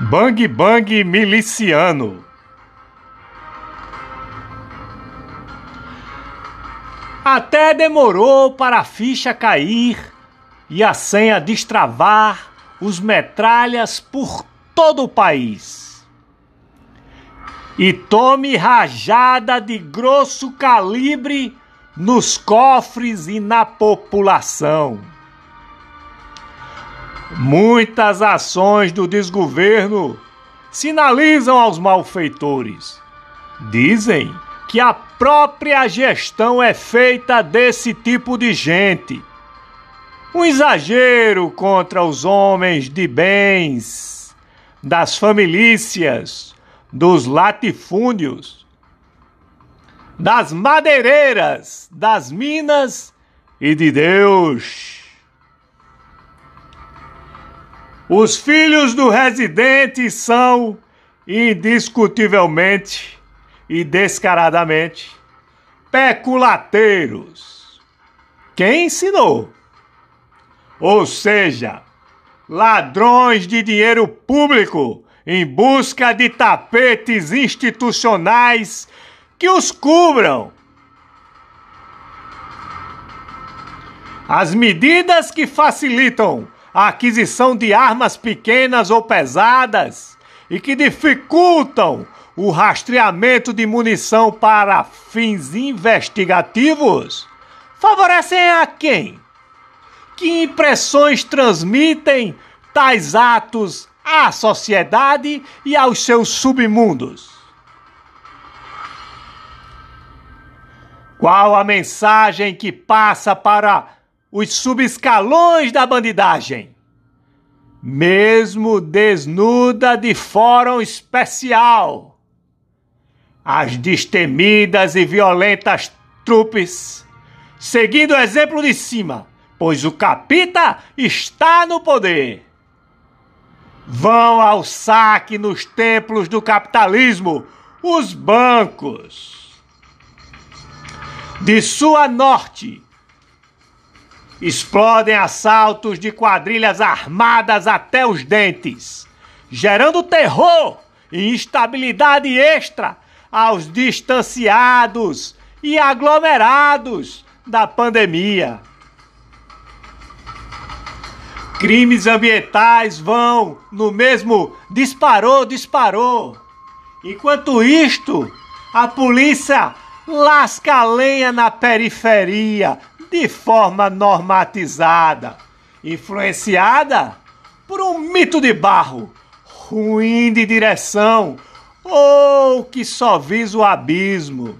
Bang Bang Miliciano. Até demorou para a ficha cair e a senha destravar os metralhas por todo o país. E tome rajada de grosso calibre nos cofres e na população. Muitas ações do desgoverno sinalizam aos malfeitores. Dizem que a própria gestão é feita desse tipo de gente. Um exagero contra os homens de bens, das famílias, dos latifúndios, das madeireiras, das minas e de Deus. Os filhos do residente são, indiscutivelmente e descaradamente, peculateiros. Quem ensinou? Ou seja, ladrões de dinheiro público em busca de tapetes institucionais que os cubram. As medidas que facilitam a aquisição de armas pequenas ou pesadas e que dificultam o rastreamento de munição para fins investigativos favorecem a quem? Que impressões transmitem tais atos à sociedade e aos seus submundos? Qual a mensagem que passa para os subescalões da bandidagem. Mesmo desnuda de fórum especial, as destemidas e violentas trupes, seguindo o exemplo de cima, pois o capita está no poder. Vão ao saque nos templos do capitalismo os bancos. De sua norte, Explodem assaltos de quadrilhas armadas até os dentes, gerando terror e instabilidade extra aos distanciados e aglomerados da pandemia. Crimes ambientais vão no mesmo disparou, disparou. Enquanto isto, a polícia lasca a lenha na periferia, de forma normatizada, influenciada por um mito de barro, ruim de direção ou que só visa o abismo.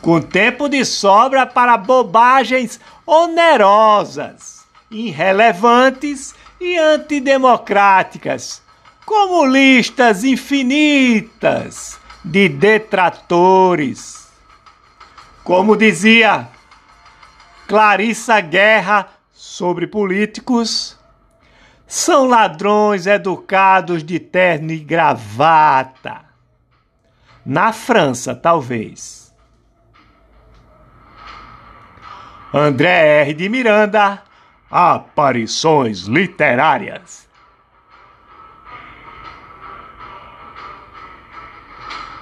Com tempo de sobra para bobagens onerosas, irrelevantes e antidemocráticas, como listas infinitas de detratores. Como dizia Clarissa Guerra sobre políticos. São ladrões educados de terno e gravata. Na França, talvez. André R. de Miranda, Aparições Literárias.